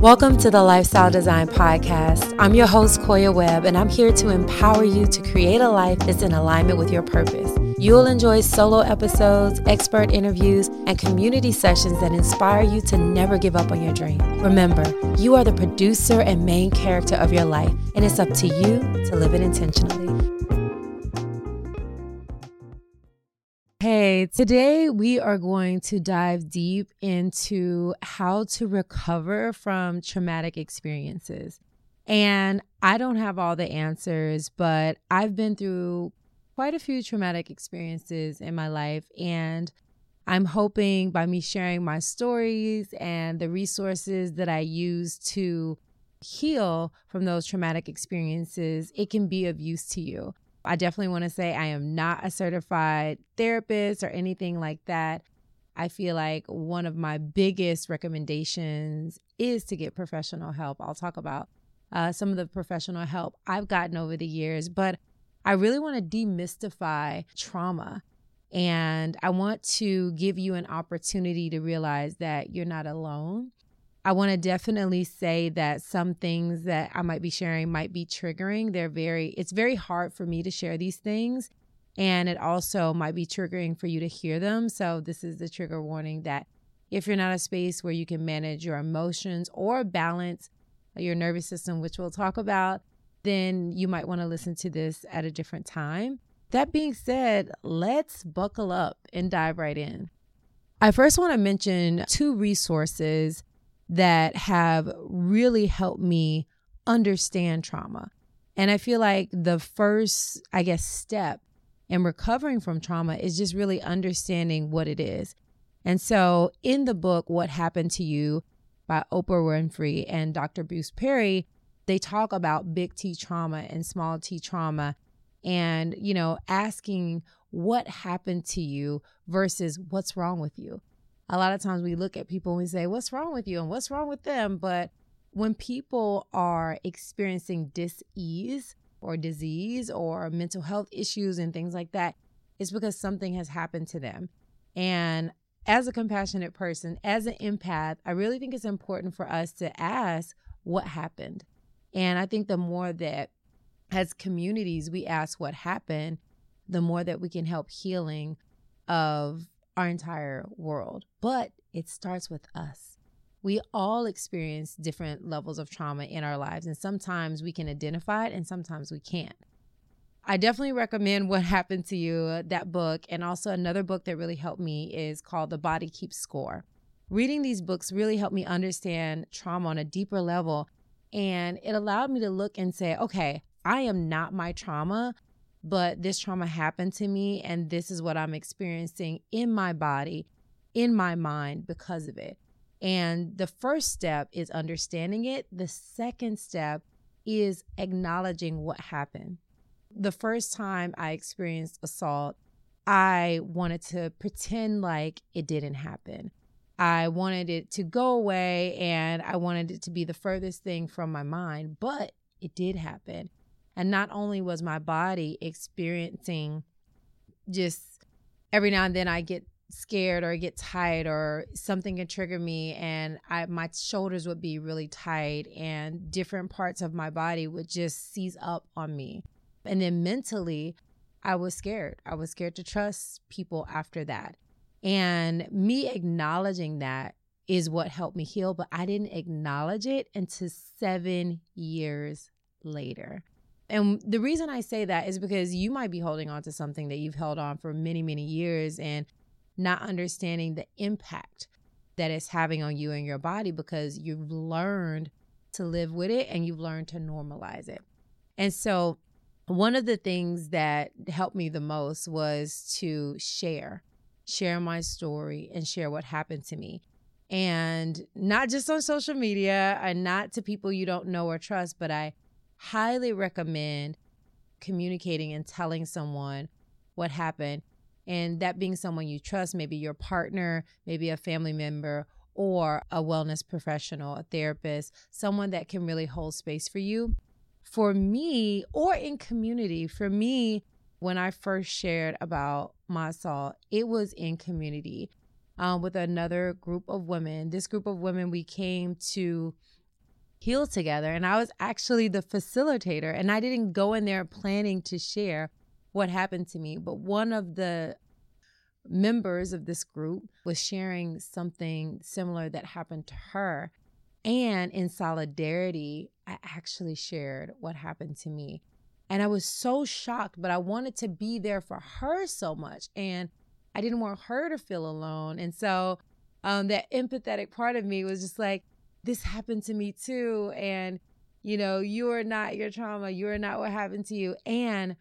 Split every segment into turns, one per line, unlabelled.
Welcome to the Lifestyle Design Podcast. I'm your host, Koya Webb, and I'm here to empower you to create a life that's in alignment with your purpose. You'll enjoy solo episodes, expert interviews, and community sessions that inspire you to never give up on your dream. Remember, you are the producer and main character of your life, and it's up to you to live it intentionally. Today we are going to dive deep into how to recover from traumatic experiences. And I don't have all the answers, but I've been through quite a few traumatic experiences in my life. And I'm hoping by me sharing my stories and the resources that I use to heal from those traumatic experiences, it can be of use to you. I definitely want to say I am not a certified therapist or anything like that. I feel like one of my biggest recommendations is to get professional help. I'll talk about uh, some of the professional help I've gotten over the years, but I really want to demystify trauma. And I want to give you an opportunity to realize that you're not alone I want to definitely say that some things that I might be sharing might be triggering. They're very, it's very hard for me to share these things. And it also might be triggering for you to hear them. So, this is the trigger warning that if you're not a space where you can manage your emotions or balance your nervous system, which we'll talk about, then you might want to listen to this at a different time. That being said, let's buckle up and dive right in. I first want to mention two resources that have really helped me understand trauma. And I feel like the first, I guess, step in recovering from trauma is just really understanding what it is. And so in the book, What Happened to You by Oprah Winfrey and Dr. Bruce Perry, they talk about big T trauma and small t trauma and, you know, asking what happened to you versus what's wrong with you a lot of times we look at people and we say, What's wrong with you? and what's wrong with them? But when people are experiencing dis-ease or disease or mental health issues and things like that, it's because something has happened to them. And as a compassionate person, as an empath, I really think it's important for us to ask what happened. And I think the more that as communities we ask what happened, the more that we can help healing of our entire world, but it starts with us. We all experience different levels of trauma in our lives, and sometimes we can identify it and sometimes we can't. I definitely recommend What Happened to You, uh, that book. And also, another book that really helped me is called The Body Keeps Score. Reading these books really helped me understand trauma on a deeper level. And it allowed me to look and say, okay, I am not my trauma, but this trauma happened to me and this is what I'm experiencing in my body, in my mind because of it. And the first step is understanding it. The second step is acknowledging what happened. The first time I experienced assault, I wanted to pretend like it didn't happen. I wanted it to go away and I wanted it to be the furthest thing from my mind, but it did happen. And not only was my body experiencing just every now and then I get scared or get tight or something can trigger me and I my shoulders would be really tight and different parts of my body would just seize up on me. And then mentally, I was scared. I was scared to trust people after that. And me acknowledging that is what helped me heal, but I didn't acknowledge it until 7 years later. And the reason I say that is because you might be holding on to something that you've held on for many, many years and not understanding the impact that it's having on you and your body because you've learned to live with it and you've learned to normalize it. And so, one of the things that helped me the most was to share, share my story and share what happened to me. And not just on social media and not to people you don't know or trust, but I highly recommend communicating and telling someone what happened. And that being someone you trust, maybe your partner, maybe a family member, or a wellness professional, a therapist, someone that can really hold space for you. For me, or in community, for me, when I first shared about my assault, it was in community. um, with another group of women. This group of women, we came to heal together. And I was actually the facilitator, and I didn't go in there planning to share what happened to me. But one of the members of this group was sharing something similar that happened to her. And in solidarity, I actually shared what happened to me. And I was so shocked, but I wanted to be there for her so much. And I didn't want her to feel alone. And so um, that empathetic part of me was just like, this happened to me too. And, you know, you are not your trauma. You are not what happened to you. And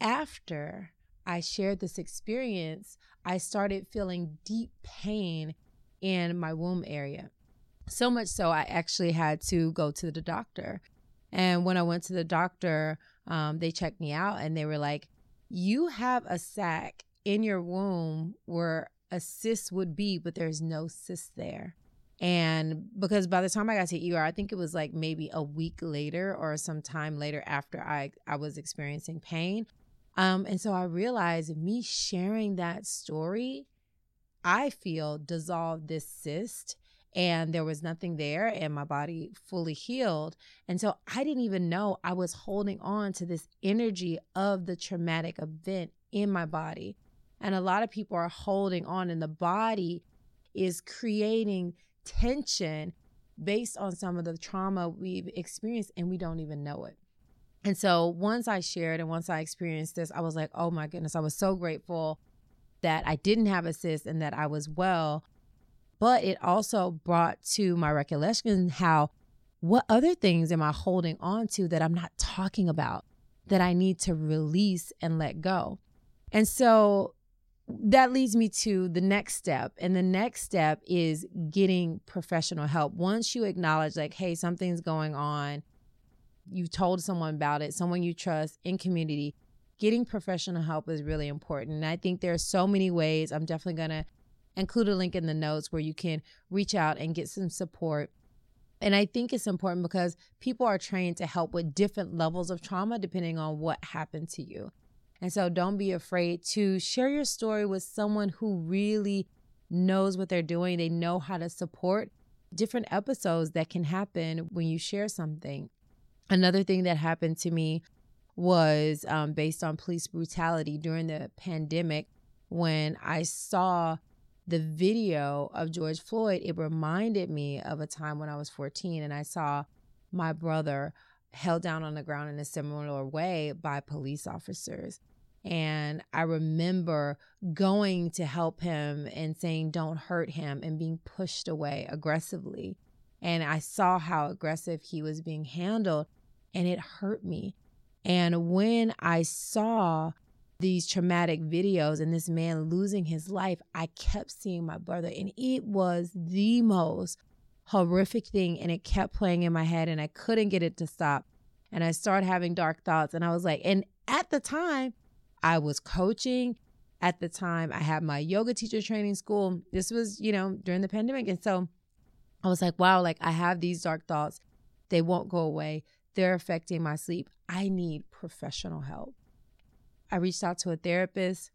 after I shared this experience, I started feeling deep pain in my womb area. So much so, I actually had to go to the doctor. And when I went to the doctor, um, they checked me out and they were like, You have a sac in your womb where a cyst would be, but there's no cyst there. And because by the time I got to ER, I think it was like maybe a week later or some time later after I, I was experiencing pain. Um, and so I realized me sharing that story, I feel dissolved this cyst and there was nothing there and my body fully healed. And so I didn't even know I was holding on to this energy of the traumatic event in my body. And a lot of people are holding on, and the body is creating tension based on some of the trauma we've experienced and we don't even know it. And so once I shared and once I experienced this, I was like, oh my goodness, I was so grateful that I didn't have a cyst and that I was well. But it also brought to my recollection how what other things am I holding on to that I'm not talking about that I need to release and let go? And so that leads me to the next step. And the next step is getting professional help. Once you acknowledge, like, hey, something's going on, you told someone about it, someone you trust in community, getting professional help is really important. And I think there are so many ways. I'm definitely going to include a link in the notes where you can reach out and get some support. And I think it's important because people are trained to help with different levels of trauma depending on what happened to you. And so don't be afraid to share your story with someone who really knows what they're doing. They know how to support different episodes that can happen when you share something. Another thing that happened to me was um, based on police brutality during the pandemic. When I saw the video of George Floyd, it reminded me of a time when I was 14 and I saw my brother held down on the ground in a similar way by police officers. And I remember going to help him and saying, don't hurt him, and being pushed away aggressively. And I saw how aggressive he was being handled, and it hurt me. And when I saw these traumatic videos and this man losing his life, I kept seeing my brother, and it was the most horrific thing. And it kept playing in my head, and I couldn't get it to stop. And I started having dark thoughts, and I was like, and at the time, I was coaching at the time. I had my yoga teacher training school. This was, you know, during the pandemic. And so I was like, wow, like I have these dark thoughts. They won't go away. They're affecting my sleep. I need professional help. I reached out to a therapist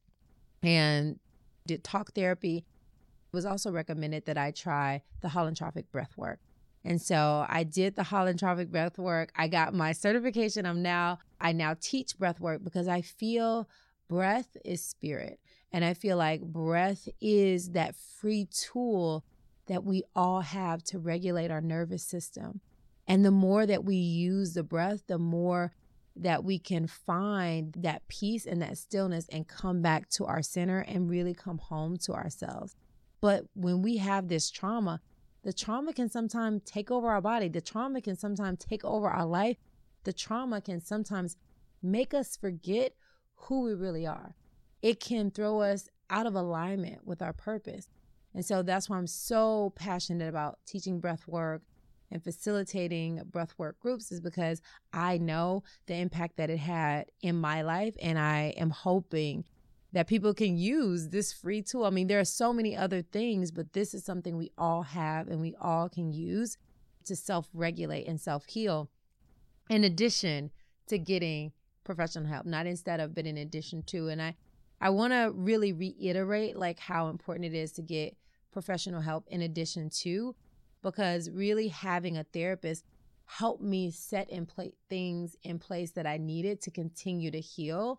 and did talk therapy. It was also recommended that I try the holotropic breath work. And so I did the holotropic breath work. I got my certification. I'm now, I now teach breath work because I feel breath is spirit. And I feel like breath is that free tool that we all have to regulate our nervous system. And the more that we use the breath, the more that we can find that peace and that stillness and come back to our center and really come home to ourselves. But when we have this trauma, the trauma can sometimes take over our body. The trauma can sometimes take over our life. The trauma can sometimes make us forget who we really are. It can throw us out of alignment with our purpose. And so that's why I'm so passionate about teaching breath work and facilitating breath work groups is because I know the impact that it had in my life. And I am hoping that people can use this free tool. I mean, there are so many other things, but this is something we all have and we all can use to self regulate and self heal, in addition to getting professional help, not instead of, but in addition to. And I, I want to really reiterate like how important it is to get professional help in addition to because really having a therapist helped me set in place things in place that I needed to continue to heal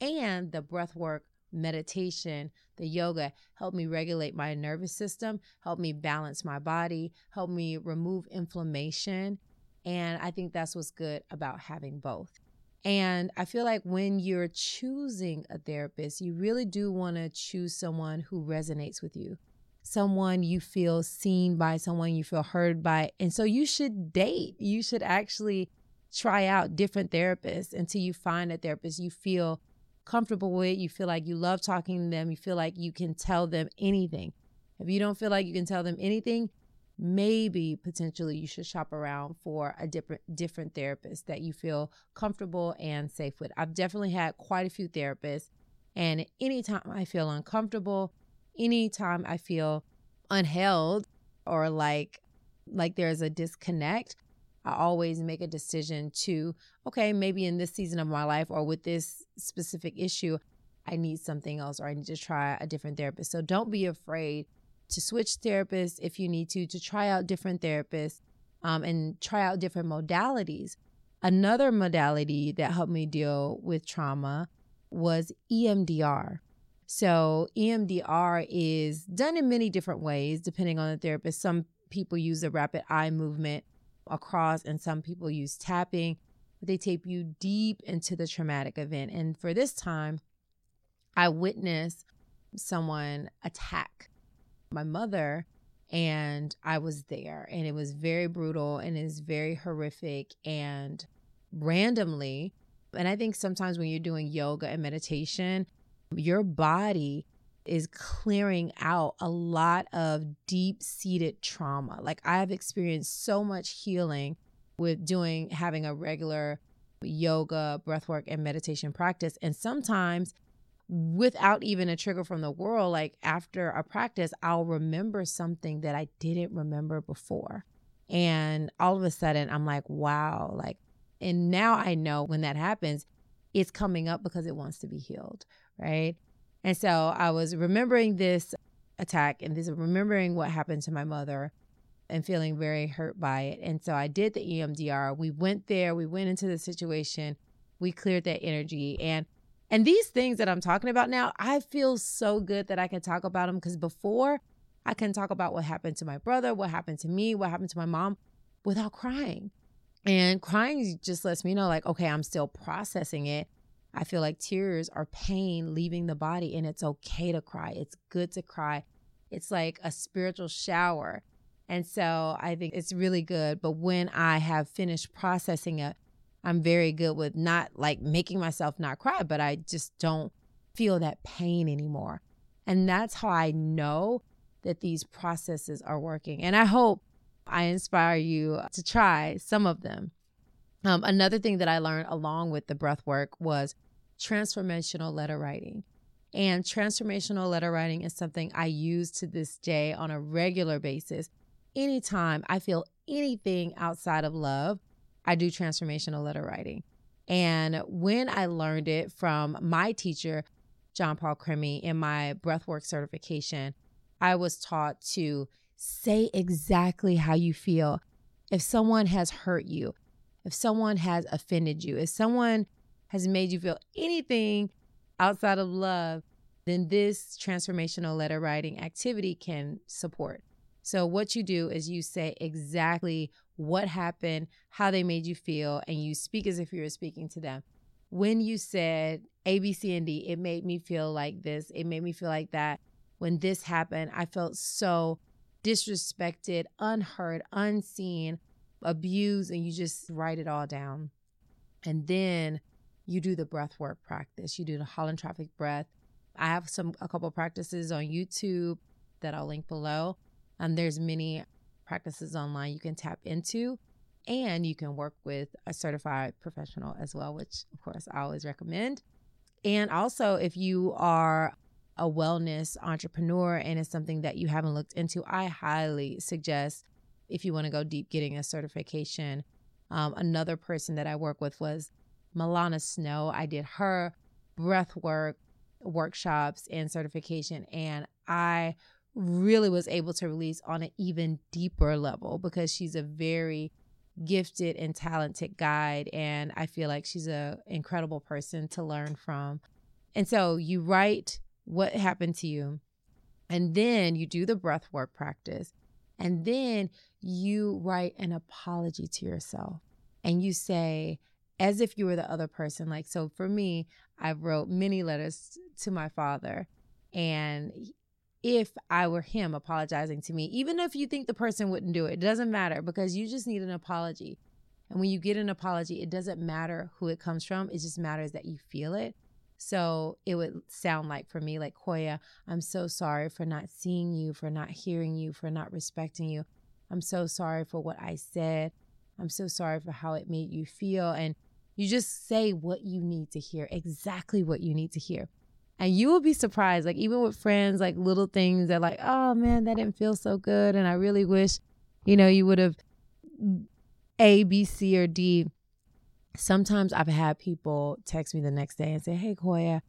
and the breath work meditation the yoga helped me regulate my nervous system helped me balance my body helped me remove inflammation and I think that's what's good about having both and I feel like when you're choosing a therapist, you really do want to choose someone who resonates with you, someone you feel seen by, someone you feel heard by. And so you should date. You should actually try out different therapists until you find a therapist you feel comfortable with, you feel like you love talking to them, you feel like you can tell them anything. If you don't feel like you can tell them anything, maybe potentially you should shop around for a different different therapist that you feel comfortable and safe with. I've definitely had quite a few therapists and anytime I feel uncomfortable, anytime I feel unheld or like like there's a disconnect, I always make a decision to okay, maybe in this season of my life or with this specific issue, I need something else or I need to try a different therapist. So don't be afraid to switch therapists if you need to, to try out different therapists um, and try out different modalities. Another modality that helped me deal with trauma was EMDR. So, EMDR is done in many different ways depending on the therapist. Some people use the rapid eye movement across, and some people use tapping. They tape you deep into the traumatic event. And for this time, I witnessed someone attack my mother and I was there and it was very brutal and it's very horrific and randomly and I think sometimes when you're doing yoga and meditation your body is clearing out a lot of deep seated trauma like I've experienced so much healing with doing having a regular yoga breathwork and meditation practice and sometimes without even a trigger from the world, like after a practice, I'll remember something that I didn't remember before. And all of a sudden, I'm like, wow, like, and now I know when that happens, it's coming up because it wants to be healed, right? And so I was remembering this attack and this remembering what happened to my mother and feeling very hurt by it. And so I did the EMDR. We went there, we went into the situation, we cleared that energy. And and these things that I'm talking about now, I feel so good that I can talk about them because before I can talk about what happened to my brother, what happened to me, what happened to my mom without crying. And crying just lets me know, like, okay, I'm still processing it. I feel like tears are pain leaving the body, and it's okay to cry. It's good to cry. It's like a spiritual shower. And so I think it's really good. But when I have finished processing it, I'm very good with not like making myself not cry, but I just don't feel that pain anymore. And that's how I know that these processes are working. And I hope I inspire you to try some of them. Um, another thing that I learned along with the breath work was transformational letter writing. And transformational letter writing is something I use to this day on a regular basis. Anytime I feel anything outside of love, I do transformational letter writing. And when I learned it from my teacher, John Paul Crimi, in my breathwork certification, I was taught to say exactly how you feel. If someone has hurt you, if someone has offended you, if someone has made you feel anything outside of love, then this transformational letter writing activity can support. So, what you do is you say exactly what happened, how they made you feel, and you speak as if you were speaking to them. When you said A, B, C, and D, it made me feel like this, it made me feel like that. When this happened, I felt so disrespected, unheard, unseen, abused, and you just write it all down. And then you do the breath work practice. You do the holotropic breath. I have some a couple practices on YouTube that I'll link below. And there's many practices online you can tap into and you can work with a certified professional as well, which of course I always recommend. And also, if you are a wellness entrepreneur and it's something that you haven't looked into, I highly suggest if you want to go deep getting a certification. Um, another person that I work with was Milana Snow. I did her breath work workshops and certification, and I really was able to release on an even deeper level because she's a very gifted and talented guide and I feel like she's a incredible person to learn from. And so you write what happened to you and then you do the breath work practice and then you write an apology to yourself and you say as if you were the other person like so for me I wrote many letters to my father and if I were him apologizing to me, even if you think the person wouldn't do it, it doesn't matter because you just need an apology. And when you get an apology, it doesn't matter who it comes from, it just matters that you feel it. So it would sound like for me, like, Koya, I'm so sorry for not seeing you, for not hearing you, for not respecting you. I'm so sorry for what I said. I'm so sorry for how it made you feel. And you just say what you need to hear, exactly what you need to hear. And you will be surprised, like even with friends, like little things that like, oh man, that didn't feel so good. And I really wish, you know, you would have A, B, C, or D. Sometimes I've had people text me the next day and say, Hey Koya,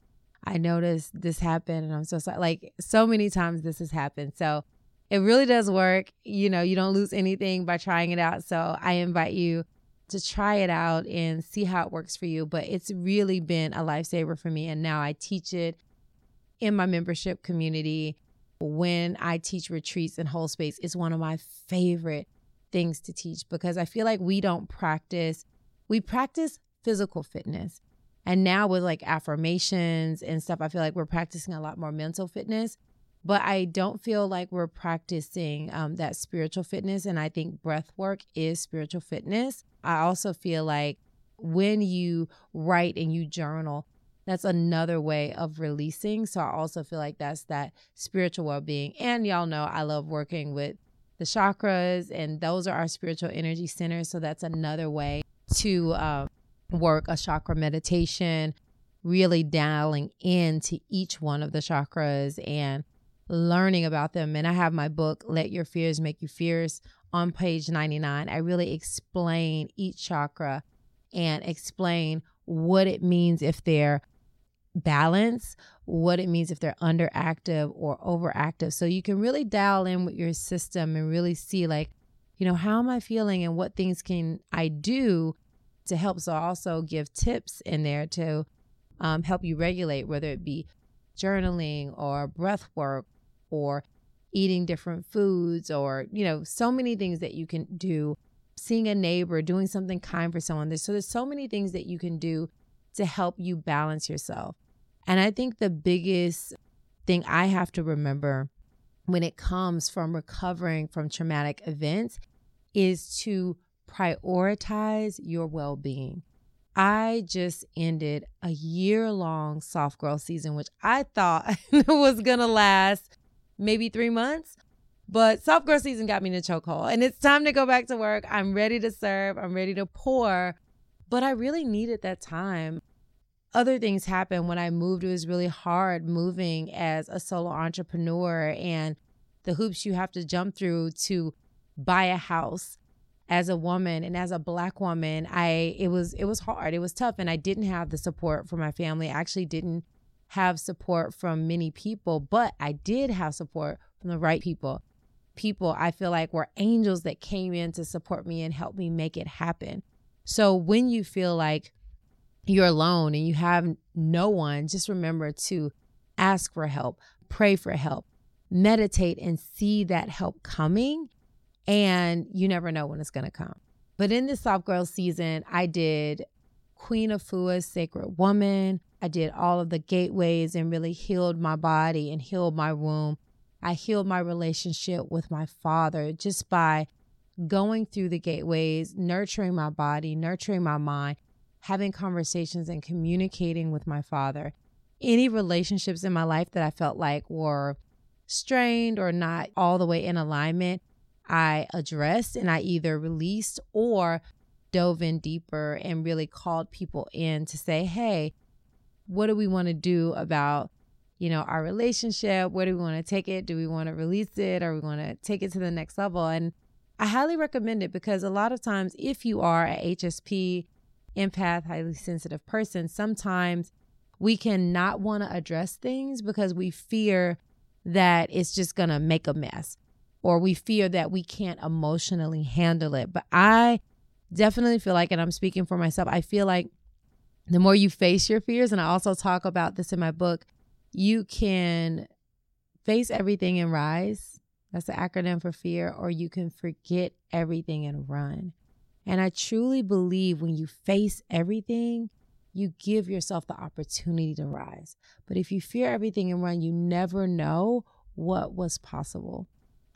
I noticed this happened and I'm so sorry. Like so many times this has happened. So it really does work. You know, you don't lose anything by trying it out. So I invite you to try it out and see how it works for you. But it's really been a lifesaver for me. And now I teach it in my membership community. When I teach retreats and whole space, it's one of my favorite things to teach because I feel like we don't practice, we practice physical fitness. And now with like affirmations and stuff, I feel like we're practicing a lot more mental fitness but I don't feel like we're practicing um, that spiritual fitness. And I think breath work is spiritual fitness. I also feel like when you write and you journal, that's another way of releasing. So I also feel like that's that spiritual well being. And y'all know I love working with the chakras, and those are our spiritual energy centers. So that's another way to uh, work a chakra meditation, really dialing into each one of the chakras and learning about them. And I have my book, Let Your Fears Make You Fierce, on page 99. I really explain each chakra and explain what it means if they're balanced, what it means if they're underactive or overactive. So you can really dial in with your system and really see, like, you know, how am I feeling and what things can I do to help. So also give tips in there to um, help you regulate, whether it be journaling or breath work or eating different foods or, you know, so many things that you can do. Seeing a neighbor, doing something kind for someone. There's, so there's so many things that you can do to help you balance yourself. And I think the biggest thing I have to remember when it comes from recovering from traumatic events is to prioritize your well being. I just ended a year long soft girl season, which I thought was to last maybe three months. But soft girl season got me in a chokehold, and it's time to go back to work. I'm ready to serve. I'm ready to pour, but I really needed that time. Other things happened when I moved. It was really hard moving as a solo entrepreneur, and the hoops you have to jump through to buy a house as a woman and as a black woman i it was it was hard it was tough and i didn't have the support from my family I actually didn't have support from many people, but I did have support from the right people. People I feel like were angels that came in to support me and help me make it happen. So when you feel like you're alone and you have no one, just remember to ask for help, pray for help, meditate and see that help coming. And you never know when it's going to come. But in this Soft Girl season, I did Queen Afua's Sacred Woman. I did all of the gateways and really healed my body and healed my womb. I healed my relationship with my father just by going through the gateways, nurturing my body, nurturing my mind, having conversations and communicating with my father. Any relationships in my life that I felt like were strained or not all the way in alignment, I addressed and I either released or dove in deeper and really called people in to say, hey, what do we want to do about you know our relationship? Where do we want to take it? Do we want to release it? Or we want to take it to the next level? And i highly recommend it because a lot of times if you are a hsp empath highly sensitive person sometimes we cannot want to address things because we fear that it's just going to make a mess or we fear that we can't emotionally handle it. But I definitely feel like, and I'm speaking for myself, I feel like the more you face your fears, and I also talk about this in my book, you can face everything and rise. That's the acronym for fear, or you can forget everything and run. And I truly believe when you face everything, you give yourself the opportunity to rise. But if you fear everything and run, you never know what was possible.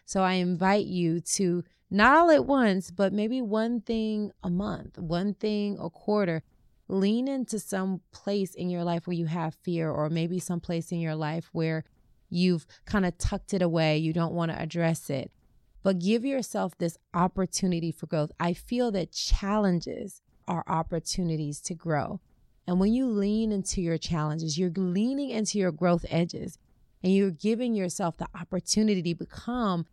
So I invite you to not all at once, but maybe one thing a month, one thing a quarter. Lean into some place in your life where you have fear, or maybe some place in your life where you've kind of tucked it away. You don't want to address it but give yourself this opportunity for growth. I feel that challenges are opportunities to grow. And when you lean into your challenges, you're leaning into your growth edges and you're giving yourself the opportunity to become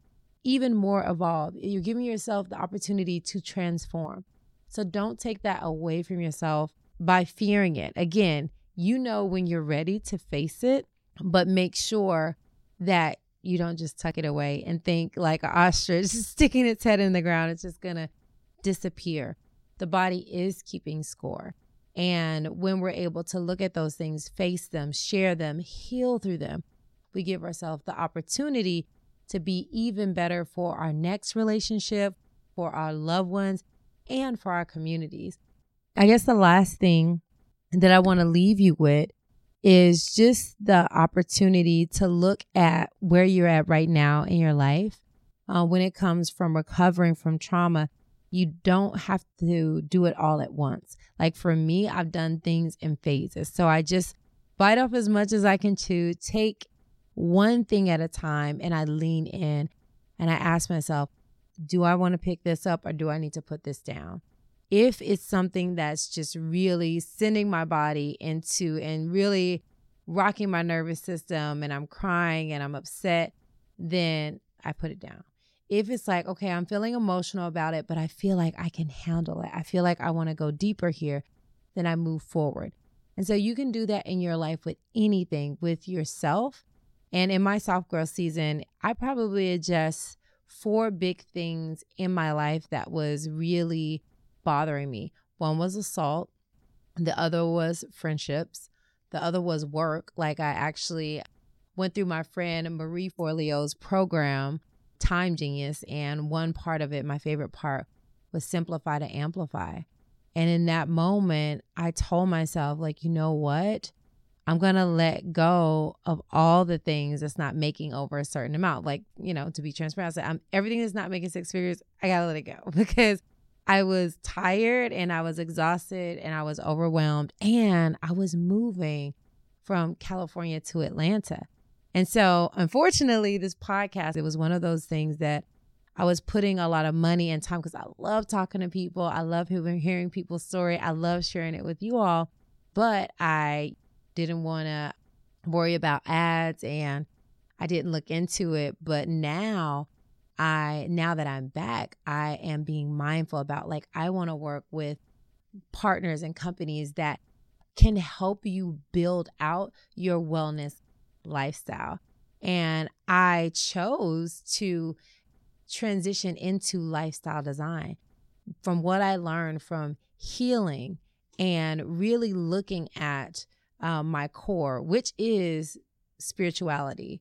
even more evolved. You're giving yourself the opportunity to transform. So don't take that away from yourself by fearing it. Again, you know when you're ready to face it, but make sure that you don't just tuck it away and think like an ostrich sticking its head in the ground, it's just to disappear. The body is keeping score. And when we're able to look at those things, face them, share them, heal through them, we give ourselves the opportunity to be even better for our next relationship, for our loved ones, and for our communities. I guess the last thing that I want to leave you with is just the opportunity to look at where you're at right now in your life. Uh, when it comes from recovering from trauma, you don't have to do it all at once. Like for me, I've done things in phases. So I just bite off as much as I can chew, take one thing at a time, and I lean in and I ask myself, do I want to pick this up or do I need to put this down? If it's something that's just really sending my body into and really rocking my nervous system and I'm crying and I'm upset, then I put it down. If it's like, okay, I'm feeling emotional about it, but I feel like I can handle it, I feel like I want to go deeper here, then I move forward. And so you can do that in your life with anything, with yourself. And in my soft growth season, I probably adjust four big things in my life that was really bothering me. One was assault, the other was friendships, the other was work. Like I actually went through my friend Marie Forleo's program, Time Genius, and one part of it, my favorite part, was simplify to amplify. And in that moment, I told myself, like, you know what? I'm going to let go of all the things that's not making over a certain amount. Like, you know, to be transparent, I said, I'm, everything that's not making six figures, I got to let it go because I was tired and I was exhausted and I was overwhelmed and I was moving from California to Atlanta. And so, unfortunately, this podcast, it was one of those things that I was putting a lot of money and time because I love talking to people. I love hearing people's story. I love sharing it with you all. But I didn't want to worry about ads and I didn't look into it. But now I now that I'm back, I am being mindful about like I want to work with partners and companies that can help you build out your wellness lifestyle. And I chose to transition into lifestyle design from what I learned from healing and really looking at um, my core, which is spirituality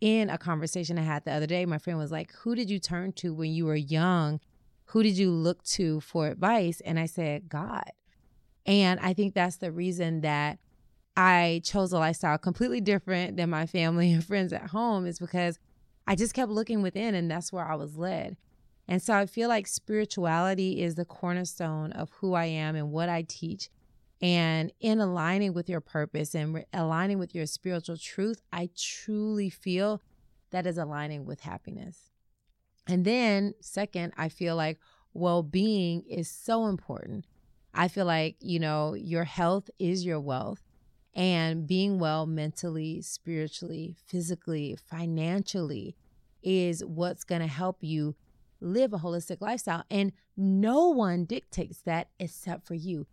in a conversation I had the other day, my friend was like, Who did you turn to when you were young? Who did you look to for advice? And I said, God. And I think that's the reason that I chose a lifestyle completely different than my family and friends at home, is because I just kept looking within and that's where I was led. And so I feel like spirituality is the cornerstone of who I am and what I teach. And in aligning with your purpose and re- aligning with your spiritual truth, I truly feel that is aligning with happiness. And then, second, I feel like well being is so important. I feel like, you know, your health is your wealth. And being well mentally, spiritually, physically, financially is what's going to help you live a holistic lifestyle. And no one dictates that except for you.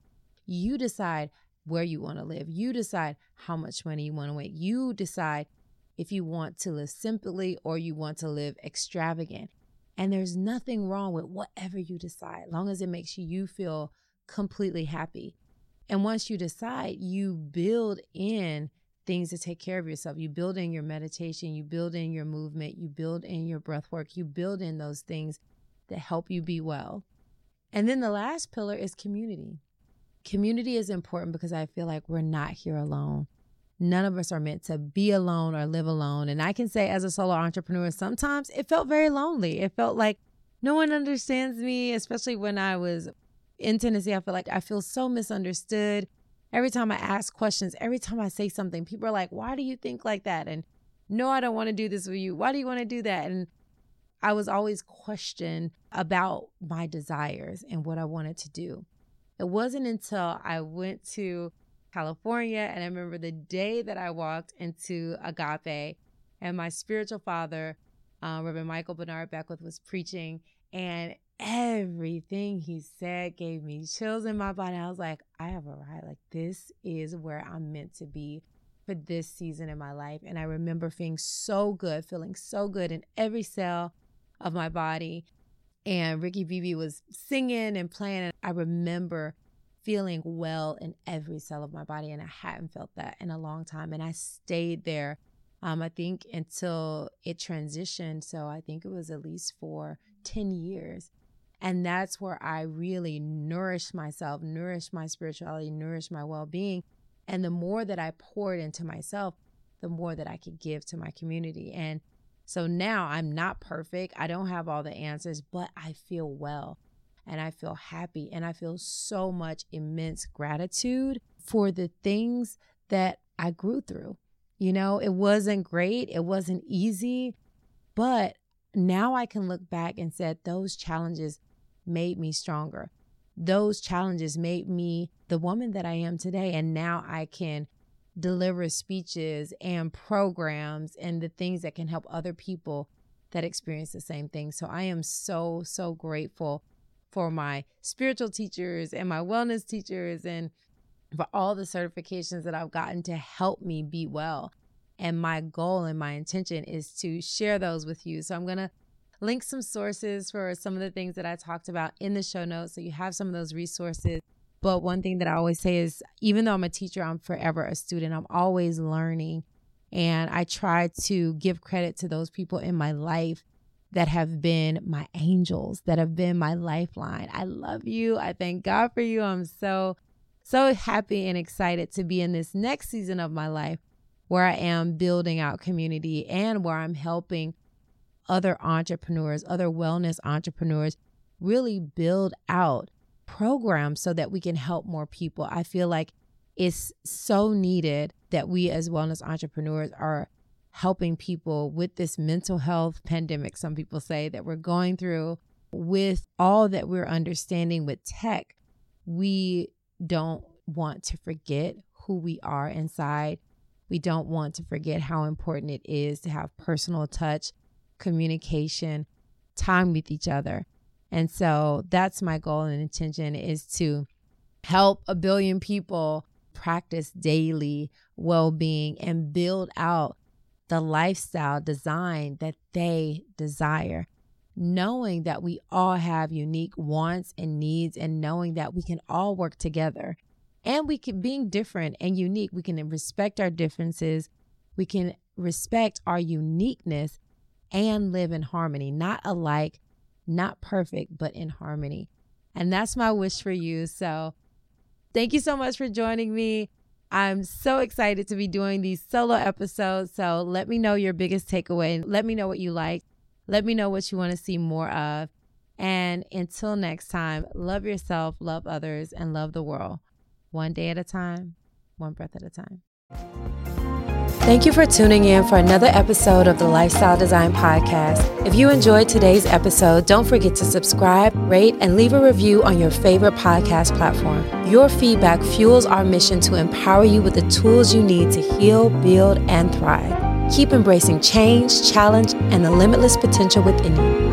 You decide where you want to live. You decide how much money you want to make. You decide if you want to live simply or you want to live extravagant. And there's nothing wrong with whatever you decide, as long as it makes you feel completely happy. And once you decide, you build in things to take care of yourself. You build in your meditation, you build in your movement, you build in your breath work, you build in those things that help you be well. And then the last pillar is community. Community is important because I feel like we're not here alone. None of us are meant to be alone or live alone. And I can say, as a solo entrepreneur, sometimes it felt very lonely. It felt like no one understands me, especially when I was in Tennessee. I feel like I feel so misunderstood. Every time I ask questions, every time I say something, people are like, Why do you think like that? And no, I don't want to do this with you. Why do you want to do that? And I was always questioned about my desires and what I wanted to do. It wasn't until I went to California and I remember the day that I walked into Agape and my spiritual father, uh, Reverend Michael Bernard Beckwith, was preaching, and everything he said gave me chills in my body. I was like, I have arrived. Like, this is where I'm meant to be for this season in my life. And I remember feeling so good, feeling so good in every cell of my body. And Ricky Bebe was singing and playing. And I remember feeling well in every cell of my body. And I hadn't felt that in a long time. And I stayed there, um, I think, until it transitioned. So I think it was at least for 10 years. And that's where I really nourished myself, nourished my spirituality, nourished my well being. And the more that I poured into myself, the more that I could give to my community. And so now I'm not perfect. I don't have all the answers, but I feel well and I feel happy and I feel so much immense gratitude for the things that I grew through. You know, it wasn't great, it wasn't easy, but now I can look back and said those challenges made me stronger. Those challenges made me the woman that I am today and now I can deliver speeches and programs and the things that can help other people that experience the same thing. So I am so, so grateful for my spiritual teachers and my wellness teachers and for all the certifications that I've gotten to help me be well. And my goal and my intention is to share those with you. So I'm going to link some sources for some of the things that I talked about in the show notes. So you have some of those resources but one thing that I always say is even though I'm a teacher, I'm forever a student. I'm always learning. And I try to give credit to those people in my life that have been my angels, that have been my lifeline. I love you. I thank God for you. I'm so, so happy and excited to be in this next season of my life where I am building out community and where I'm helping other entrepreneurs, other wellness entrepreneurs really build out programs so that we can help more people. I feel like it's so needed that we as wellness entrepreneurs are helping people with this mental health pandemic, some people say that we're going through with all that we're understanding with tech. We don't want to forget who we are inside. We don't want to forget how important it is to have personal touch, communication, time with each other. And so that's my goal and intention is to help a billion people practice daily well being and build out the lifestyle design that they desire. Knowing that we all have unique wants and needs, and knowing that we can all work together and we can, being different and unique, we can respect our differences, we can respect our uniqueness and live in harmony, not alike, not perfect, but in harmony. And that's my wish for you. So thank you so much for joining me. I'm so excited to be doing these solo episodes. So let me know your biggest takeaway. Let me know what you like. Let me know what you want to see more of. And until next time, love yourself, love others, and love the world. One day at a time, one breath at a time. Thank you for tuning in for another episode of the Lifestyle Design Podcast. If you enjoyed today's episode, don't forget to subscribe, rate, and leave a review on your favorite podcast platform. Your feedback fuels our mission to empower you with the tools you need to heal, build, and thrive. Keep embracing change, challenge, and the limitless potential within you.